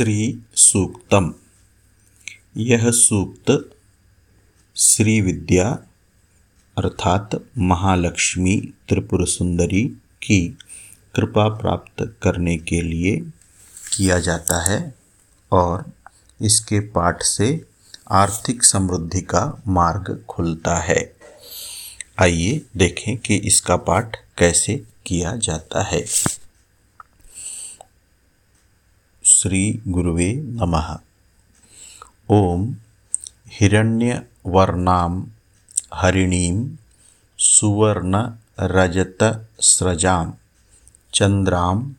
श्री सूक्तम। यह सूक्त श्री विद्या अर्थात महालक्ष्मी त्रिपुर सुंदरी की कृपा प्राप्त करने के लिए किया जाता है और इसके पाठ से आर्थिक समृद्धि का मार्ग खुलता है। आइए देखें कि इसका पाठ कैसे किया जाता है। श्री गुरुवे नमः। ॐ हिरण्यवर्णां हरिणीं सुवर्णरजतस्रजां चन्द्रां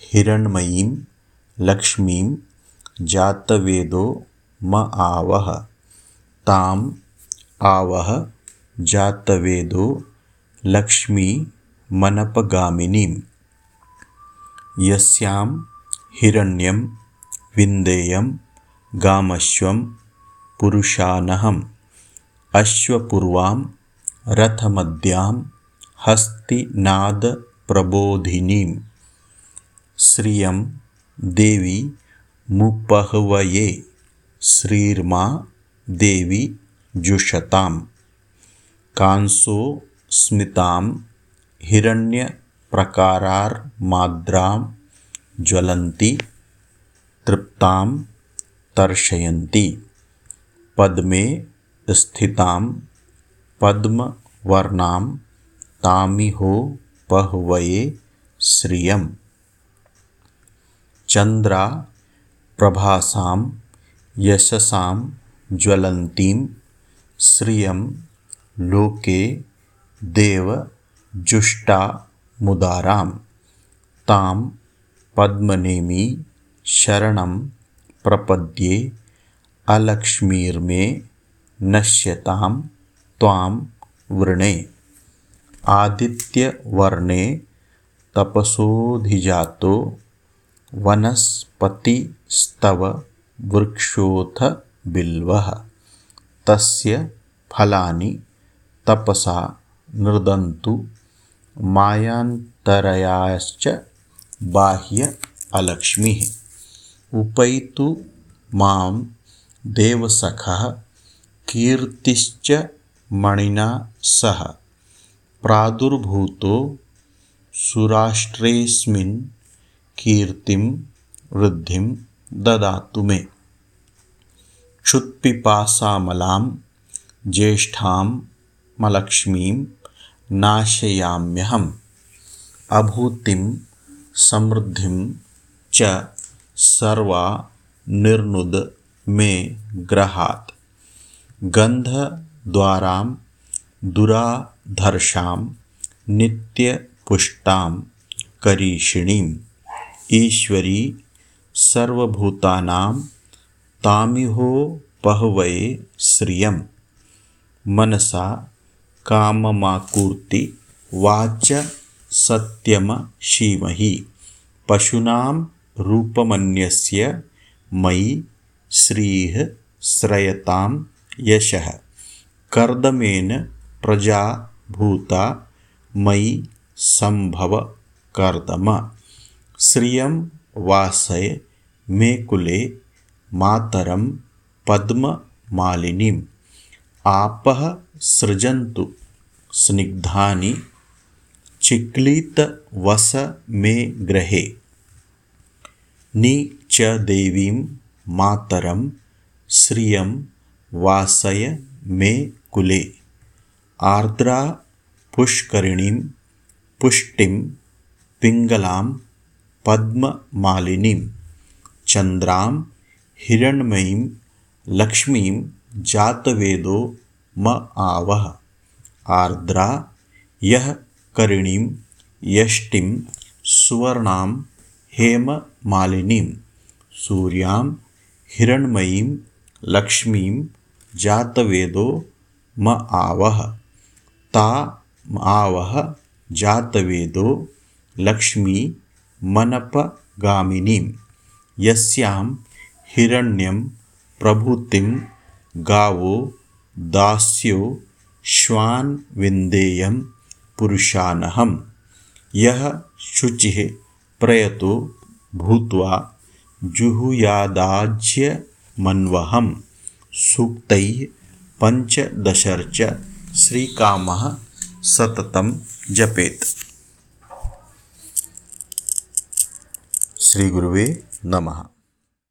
हिरण्मयीं लक्ष्मीं जातवेदो म आवह। ताम् आवह जातवेदो लक्ष्मीमनपगामिनीं यस्यां हिरण्यं विन्देयं गामश्वं पुरुषानहम् अश्वपूर्वां रथमद्यां हस्तिनादप्रबोधिनीं श्रियं देवी मुपहवये श्रीर्मा देवी जुषतां कांसो स्मितां हिरण्यप्रकारार्माद्रां ज्वलंती तृप्ताम तर्शयंती पद में स्थिताम पद्म वर्णाम तामिहो पहवये श्रियम। चंद्रा प्रभासाम यशसाम ज्वलंतीम श्रियम लोके, देव, जुष्टा मुदाराम ताम पद्मनेमी शरणं प्रपद्ये अलक्ष्मीर्मे नश्यतां त्वां वृणे। आदित्यवर्णे तपसोऽधिजातो वनस्पतिस्तव वृक्षोऽथ बिल्वः। तस्य फलानि तपसा नृदन्तु। मायान्तरयाश्च बाह्य अलक्ष्मीः। उपैतु मां देवसखः कीर्तिश्च मणिना सह। प्रादुर्भूतो सुराष्ट्रेऽस्मिन् कीर्तिं वृद्धिं ददातु मे। क्षुत्पिपासामलां ज्येष्ठां मलक्ष्मीं नाशयाम्यहम्। अभूतिं समृद्धिं च सर्वा निर्नुद मे गृहात् गन्धद्वारां, दुराधर्षां, नित्यपुष्टां करीषिणीम् ईश्वरी सर्वभूतानां तामिहोपहवये मनसा काममाकूर्ति वाच सत्यमशीमहि। पशूनां रूपमन्यस्य मयि श्रीः श्रयतां यशः। कर्दमेन प्रजा भूता मयि सम्भव कर्दम। श्रियं वासय मे कुले मातरं पद्ममालिनीम्। आपः सृजन्तु स्निग्धानि चिक्लितवस मे गृहे नि च देवीं मातरं श्रियं वासय मे कुले। आर्द्रा पुष्करिणीं पुष्टिं पिङ्गलां पद्ममालिनीं चन्द्रां हिरण्मयीं लक्ष्मीं जातवेदो म आवह आर्द्रा यः करिणीं यष्टिं सुवर्णां हेममालिनीं सूर्यां हिरण्मयीं लक्ष्मीं जातवेदो म आवह ता आवह जातवेदो लक्ष्मी मनपगामिनीं यस्यां हिरण्यं प्रभूतिं गावो दास्यो श्वान् विन्देयं पुरुषानहम। यह शुचि प्रयतो भूत्वा जुहुयादाज्य मन्वहम। सूक्त पंचदशर्च श्रीकाम सततम जपेत। श्री गुरुवे नमः।